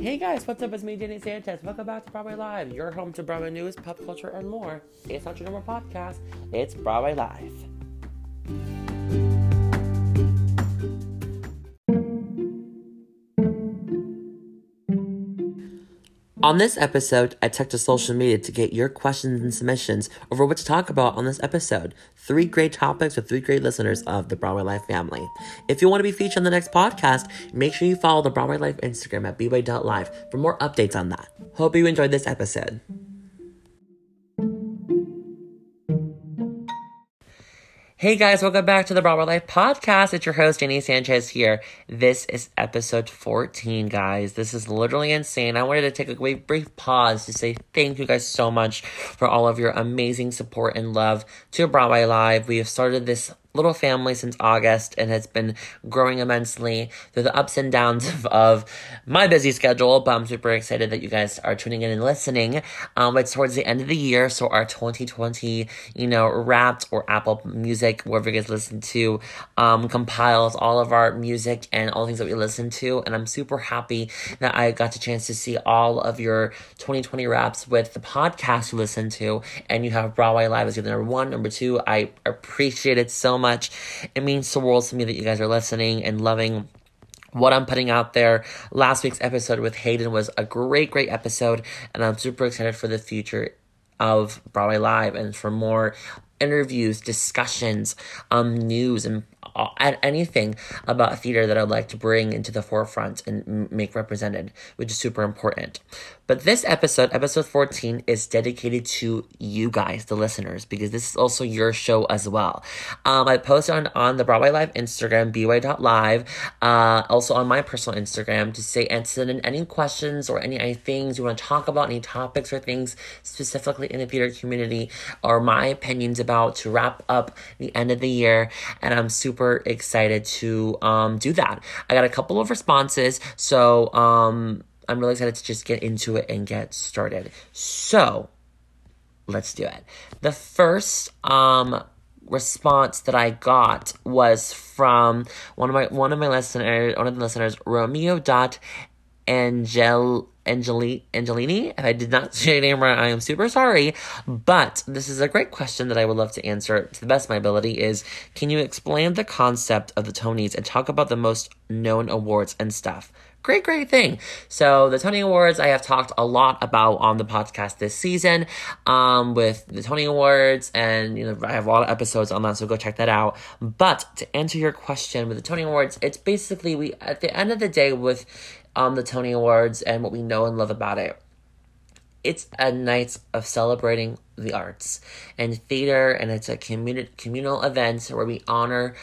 Hey guys, what's up? It's me, Danny Sanchez. Welcome back to Broadway Live, your home to Broadway news, pop culture, and more. It's not your normal podcast, it's Broadway Live. On this episode, I took to social media to get your questions and submissions over what to talk about on this episode. Three great topics with three great listeners of the Broadway Live family. If you want to be featured on the next podcast, make sure you follow the Broadway Live Instagram at bway.live for more updates on that. Hope you enjoyed this episode. Hey guys, welcome back to the Broadway Live podcast. It's your host, Danny Sanchez here. This is episode 14, guys. This is literally insane. I wanted to take a brief pause to say thank you guys so much for all of your amazing support and love to Broadway Live. We have started this little family since August and has been growing immensely through the ups and downs of, of my busy schedule. But I'm super excited that you guys are tuning in and listening. Um, it's towards the end of the year, so our 2020, you know, Wrapped or Apple Music, wherever you guys listen to, um, compiles all of our music and all the things that we listen to. And I'm super happy that I got the chance to see all of your 2020 wraps with the podcast you listen to, and you have Broadway Live as either number one, number two. I appreciate it so much. It means the world to me that you guys are listening and loving what I'm putting out there. Last week's episode with Hayden was a great, great episode, and I'm super excited for the future of Broadway Live and for more interviews, discussions, um, news, and anything about theater that I'd like to bring into the forefront and make represented, which is super important. But this episode, episode 14, is dedicated to you guys, the listeners, because this is also your show as well. Um, I posted on, on the Broadway Live Instagram, bway.live, uh, also on my personal Instagram to say and send in any questions or any, any things you want to talk about, any topics or things specifically in the theater community, or my opinions about to wrap up the end of the year. And I'm super excited to um, do that. I got a couple of responses, so um, I'm really excited to just get into it and get started. So, let's do it. The first um response that I got was from one of my one of my listeners one of the listeners Romeo dot Angel Angeli- Angelini. If I did not say your name right, I am super sorry. But this is a great question that I would love to answer to the best of my ability is can you explain the concept of the Tonys and talk about the most known awards and stuff? Great, great thing. So the Tony Awards I have talked a lot about on the podcast this season, um, with the Tony Awards, and you know I have a lot of episodes on that, so go check that out. But to answer your question with the Tony Awards, it's basically we at the end of the day with um the Tony Awards and what we know and love about it. It's a night of celebrating the arts and theater, and it's a community communal event where we honor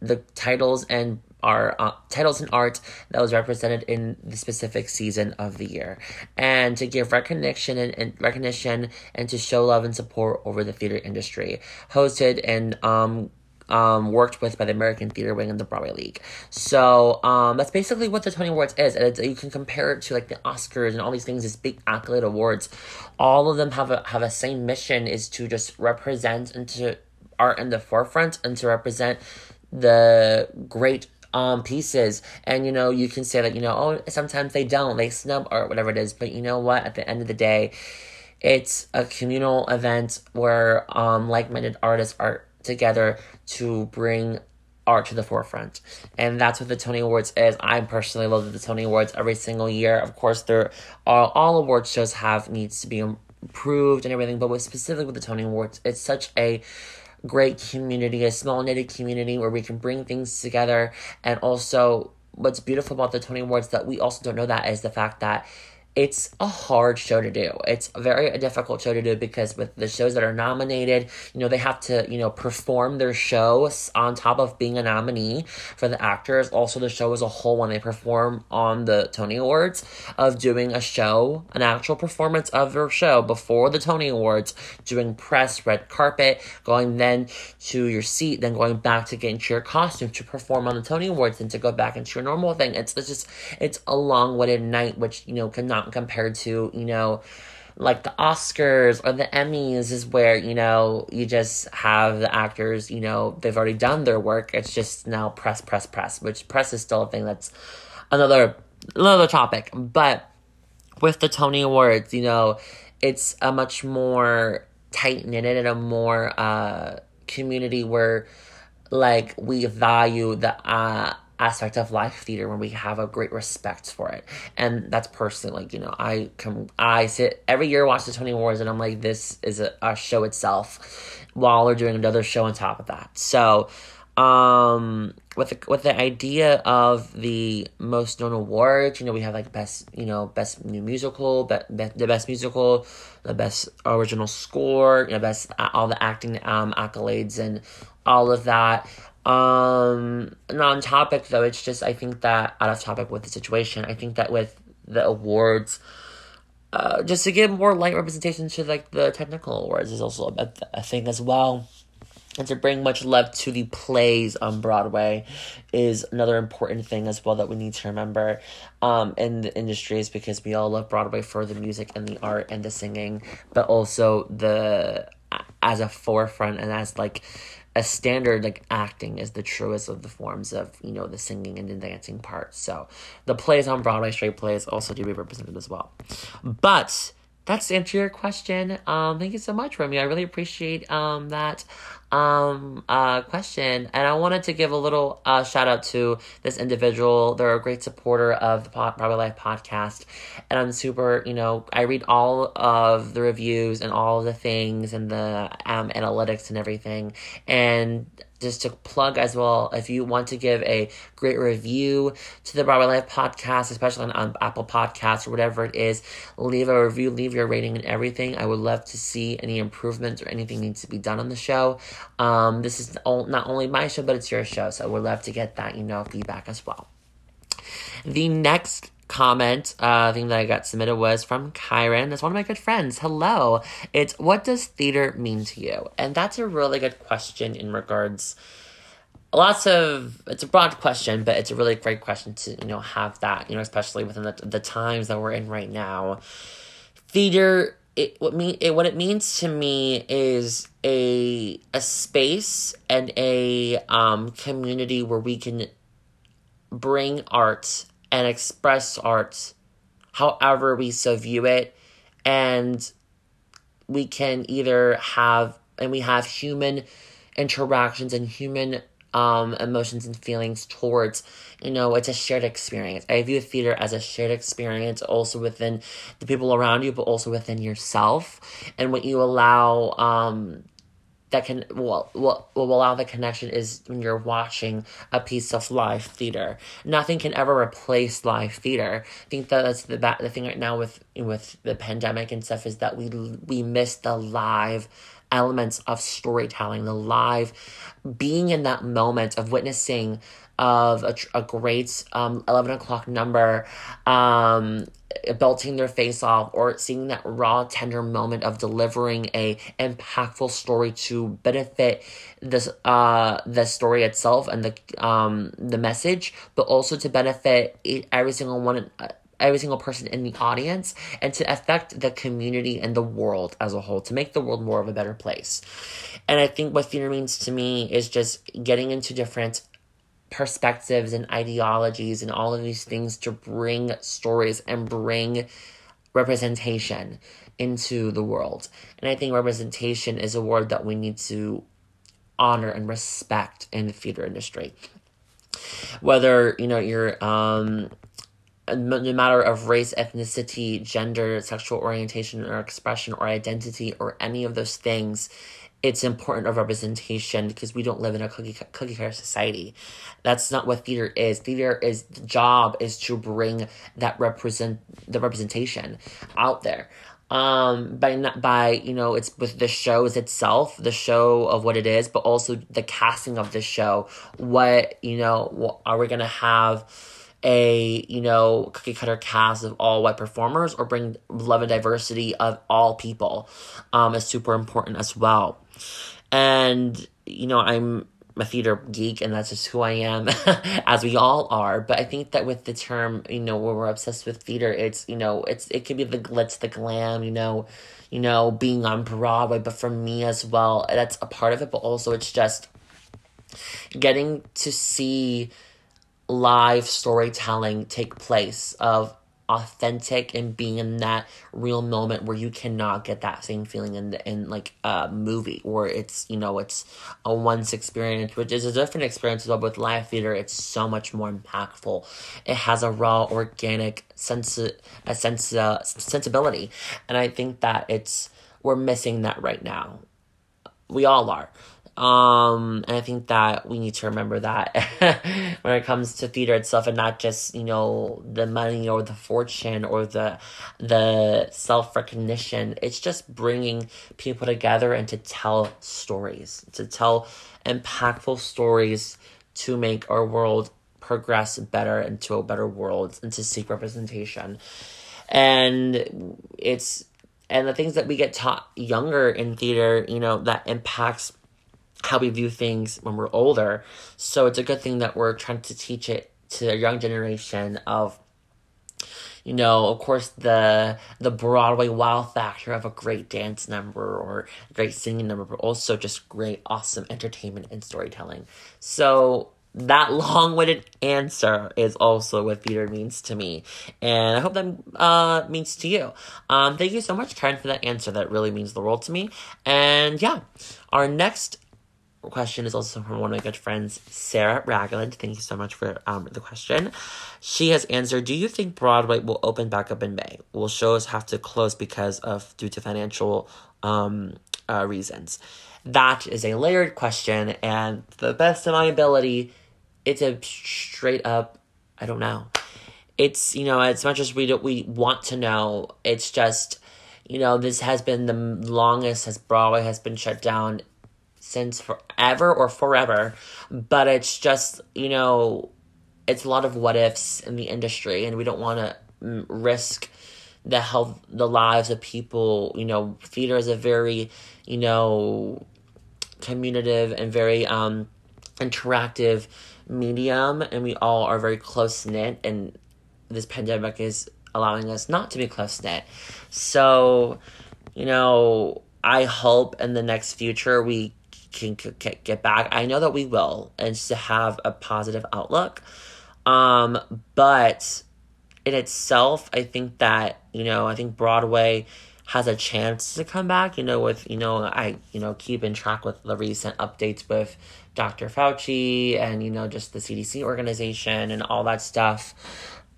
the titles and our uh, titles and art that was represented in the specific season of the year and to give recognition and, and recognition and to show love and support over the theater industry hosted and um um, worked with by the American Theater Wing and the Broadway League. So um, that's basically what the Tony Awards is, and you can compare it to like the Oscars and all these things, these big accolade awards. All of them have a have a same mission: is to just represent and to art in the forefront and to represent the great um pieces and you know you can say that you know oh sometimes they don't they snub or whatever it is but you know what at the end of the day it's a communal event where um like-minded artists are together to bring art to the forefront. And that's what the tony awards is. I personally love the tony awards every single year. Of course there are all award shows have needs to be improved and everything but with specifically with the tony awards it's such a great community, a small knitted community where we can bring things together. And also, what's beautiful about the Tony Awards that we also don't know that is the fact that it's a hard show to do. It's a very a difficult show to do because with the shows that are nominated, you know, they have to, you know, perform their show on top of being a nominee for the actors. Also, the show as a whole, when they perform on the Tony Awards, of doing a show, an actual performance of their show before the Tony Awards, doing press, red carpet, going then to your seat, then going back to get into your costume to perform on the Tony Awards and to go back into your normal thing. It's, it's just, it's a long-winded night, which, you know, cannot compared to, you know, like the Oscars or the Emmys is where, you know, you just have the actors, you know, they've already done their work. It's just now press, press, press, which press is still a thing that's another another topic, but with the Tony Awards, you know, it's a much more tight knitted and a more uh, community where like we value the uh, aspect of live theater when we have a great respect for it. And that's personally like you know i come i sit every year watch the tony awards and i'm like this is a, a show itself while they're doing another show on top of that. So um with the, with the idea of the most known awards you know we have like best you know best new musical be, be, the best musical the best original score you know best uh, all the acting um accolades and all of that um non topic though it's just i think that out of topic with the situation i think that with the awards uh, just to give more light representation to like the technical awards is also a, a thing as well. And to bring much love to the plays on Broadway is another important thing as well that we need to remember um, in the industries because we all love Broadway for the music and the art and the singing, but also the as a forefront and as like a standard like acting is the truest of the forms of you know the singing and the dancing part so the plays on broadway straight plays also do be represented as well but that's to answer your question. Um, thank you so much, Romeo. I really appreciate um that um uh question and i wanted to give a little uh shout out to this individual they're a great supporter of the Pod, Broadway Live podcast and i'm super you know i read all of the reviews and all the things and the um analytics and everything and just to plug as well, if you want to give a great review to the Broadway Live podcast, especially on, on Apple Podcasts or whatever it is, leave a review, leave your rating and everything. I would love to see any improvements or anything needs to be done on the show. Um, this is not only my show, but it's your show, so would love to get that, you know, feedback as well. The next comment uh, thing that I got submitted was from Kyron. That's one of my good friends. Hello. It's what does theater mean to you? And that's a really good question in regards lots of it's a broad question, but it's a really great question to, you know, have that, you know, especially within the the times that we're in right now. Theater it what mean it what it means to me is a a space and a um community where we can bring art and express art however we so view it. And we can either have and we have human interactions and human um, emotions and feelings towards you know it's a shared experience i view theater as a shared experience also within the people around you but also within yourself and what you allow um, that can well, what will allow the connection is when you're watching a piece of live theater. Nothing can ever replace live theater. I think that that's the the thing right now with with the pandemic and stuff is that we we miss the live elements of storytelling, the live being in that moment of witnessing of a, a great um, 11 o'clock number um, belting their face off or seeing that raw tender moment of delivering a impactful story to benefit this uh the story itself and the um the message but also to benefit every single one uh, every single person in the audience and to affect the community and the world as a whole to make the world more of a better place and i think what theater means to me is just getting into different perspectives and ideologies and all of these things to bring stories and bring representation into the world. And I think representation is a word that we need to honor and respect in the theater industry. Whether, you know, you're um no matter of race, ethnicity, gender, sexual orientation or expression or identity or any of those things, it's important of representation because we don't live in a cookie cookie cutter society. That's not what theater is. Theater is the job is to bring that represent the representation out there. Um, by not by you know it's with the shows itself, the show of what it is, but also the casting of the show. What you know, are we gonna have? A you know cookie cutter cast of all white performers or bring love and diversity of all people um is super important as well and, you know, I'm a theater geek and that's just who I am, as we all are. But I think that with the term, you know, where we're obsessed with theater, it's, you know, it's, it could be the glitz, the glam, you know, you know, being on Broadway. But for me as well, that's a part of it. But also it's just getting to see live storytelling take place of authentic and being in that real moment where you cannot get that same feeling in in like a movie where it's you know it's a once experience which is a different experience but with live theater it's so much more impactful. It has a raw organic sense a sense uh, sensibility and i think that it's we're missing that right now. We all are um, and I think that we need to remember that when it comes to theater itself, and not just you know the money or the fortune or the the self recognition. It's just bringing people together and to tell stories, to tell impactful stories to make our world progress better into a better world and to seek representation. And it's and the things that we get taught younger in theater, you know, that impacts how we view things when we're older. So it's a good thing that we're trying to teach it to the young generation of you know, of course the the Broadway wow factor of a great dance number or a great singing number, but also just great, awesome entertainment and storytelling. So that long-winded answer is also what theater means to me and i hope that uh, means to you um, thank you so much karen for that answer that really means the world to me and yeah our next question is also from one of my good friends, Sarah Ragland. Thank you so much for um, the question. She has answered, do you think Broadway will open back up in May? Will shows have to close because of, due to financial um, uh, reasons? That is a layered question, and the best of my ability, it's a straight up, I don't know. It's, you know, as much as we, do, we want to know, it's just, you know, this has been the longest as Broadway has been shut down since forever or forever, but it's just, you know, it's a lot of what ifs in the industry, and we don't want to mm, risk the health, the lives of people. You know, theater is a very, you know, communicative and very um, interactive medium, and we all are very close knit, and this pandemic is allowing us not to be close knit. So, you know, I hope in the next future we can get back. I know that we will, and to have a positive outlook. Um, but in itself, I think that you know, I think Broadway has a chance to come back. You know, with you know, I you know keep in track with the recent updates with Dr. Fauci and you know just the CDC organization and all that stuff.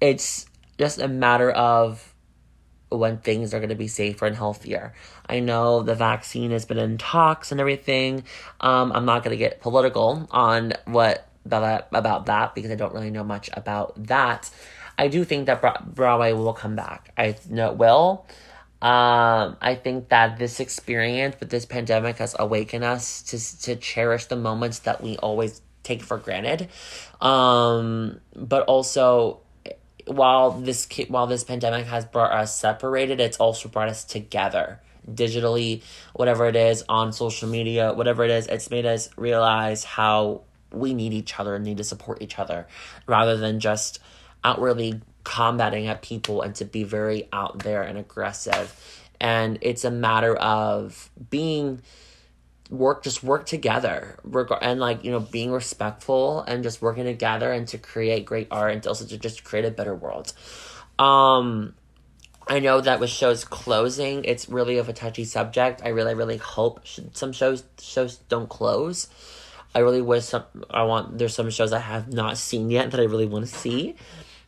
It's just a matter of when things are going to be safer and healthier. I know the vaccine has been in talks and everything. Um, I'm not going to get political on what about, about that because I don't really know much about that. I do think that Broadway will come back. I know it will. Um, I think that this experience with this pandemic has awakened us to to cherish the moments that we always take for granted. Um, but also while this while this pandemic has brought us separated, it's also brought us together digitally, whatever it is on social media, whatever it is. It's made us realize how we need each other and need to support each other, rather than just outwardly combating at people and to be very out there and aggressive. And it's a matter of being work just work together and like you know being respectful and just working together and to create great art and also to just create a better world. Um i know that with shows closing it's really of a touchy subject. I really really hope some shows shows don't close. I really wish some i want there's some shows i have not seen yet that i really want to see.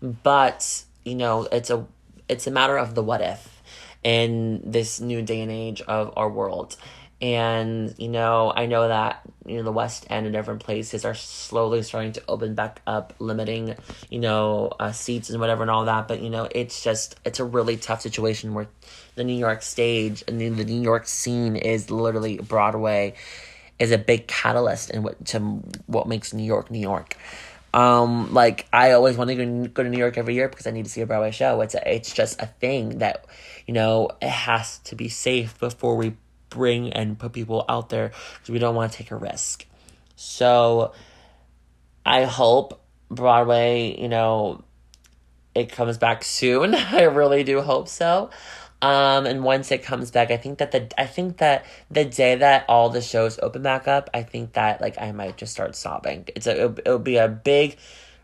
But you know it's a it's a matter of the what if in this new day and age of our world and, you know, I know that, you know, the West End and different places are slowly starting to open back up, limiting, you know, uh, seats and whatever and all that. But, you know, it's just, it's a really tough situation where the New York stage and the, New York scene is literally Broadway is a big catalyst in what to what makes New York New York. Um, like I always want to go to New York every year because I need to see a Broadway show. It's a, it's just a thing that, you know, it has to be safe before we bring and put people out there because we don't want to take a risk. So I hope Broadway, you know, it comes back soon. I really do hope so. Um, and once it comes back, I think that the I think that the day that all the shows open back up, I think that like I might just start sobbing. It's a it'll, it'll be a big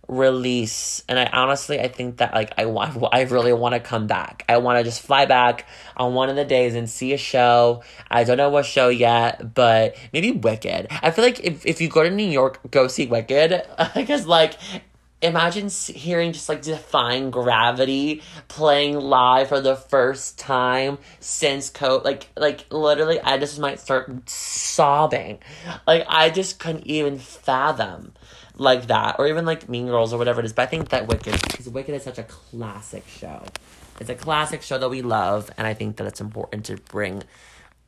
release. And i honestly i think that like i want i really want to come back. I want to just fly back on one of the days and see a show. I don't know what show yet but maybe wicked. I feel like if, if you go to new york go see wicked because like imagine hearing just like defying gravity playing live for the first time since co like like literally i just might start sobbing. Like i just couldn't even fathom like that, or even like Mean Girls or whatever it is. But I think that Wicked, because Wicked is such a classic show. It's a classic show that we love, and I think that it's important to bring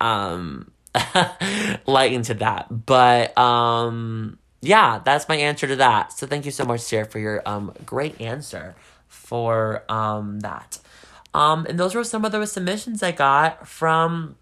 um light into that. But um yeah, that's my answer to that. So thank you so much, Sarah, for your um great answer for um that. Um and those were some of the submissions I got from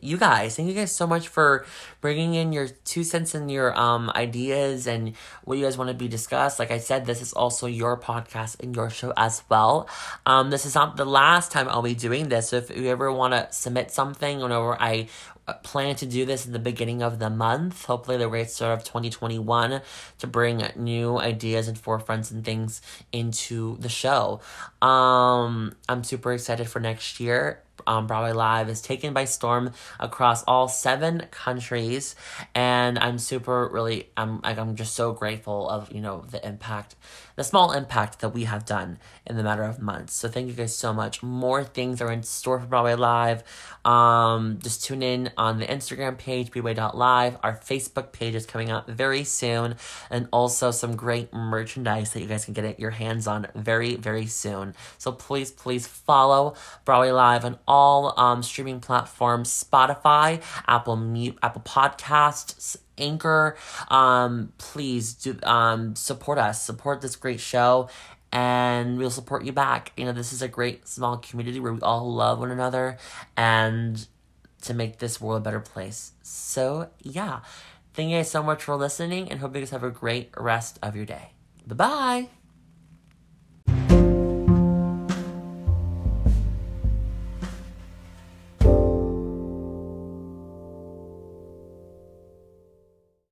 you guys. Thank you guys so much for bringing in your two cents and your um ideas and what you guys want to be discussed. Like I said, this is also your podcast and your show as well. Um, this is not the last time I'll be doing this. So if you ever want to submit something, whenever I plan to do this in the beginning of the month, hopefully the great start of 2021 to bring new ideas and forefronts and things into the show. Um, I'm super excited for next year um, Broadway Live is taken by storm across all seven countries, and I'm super really I'm like I'm just so grateful of you know the impact, the small impact that we have done in the matter of months. So thank you guys so much. More things are in store for Broadway Live. Um, just tune in on the Instagram page Live. Our Facebook page is coming out very soon, and also some great merchandise that you guys can get your hands on very very soon. So please please follow Broadway Live on all um, streaming platforms Spotify, Apple Mute, Apple Podcasts, Anchor. Um, please do um, support us, support this great show, and we'll support you back. You know, this is a great small community where we all love one another and to make this world a better place. So, yeah. Thank you guys so much for listening and hope you guys have a great rest of your day. Bye bye.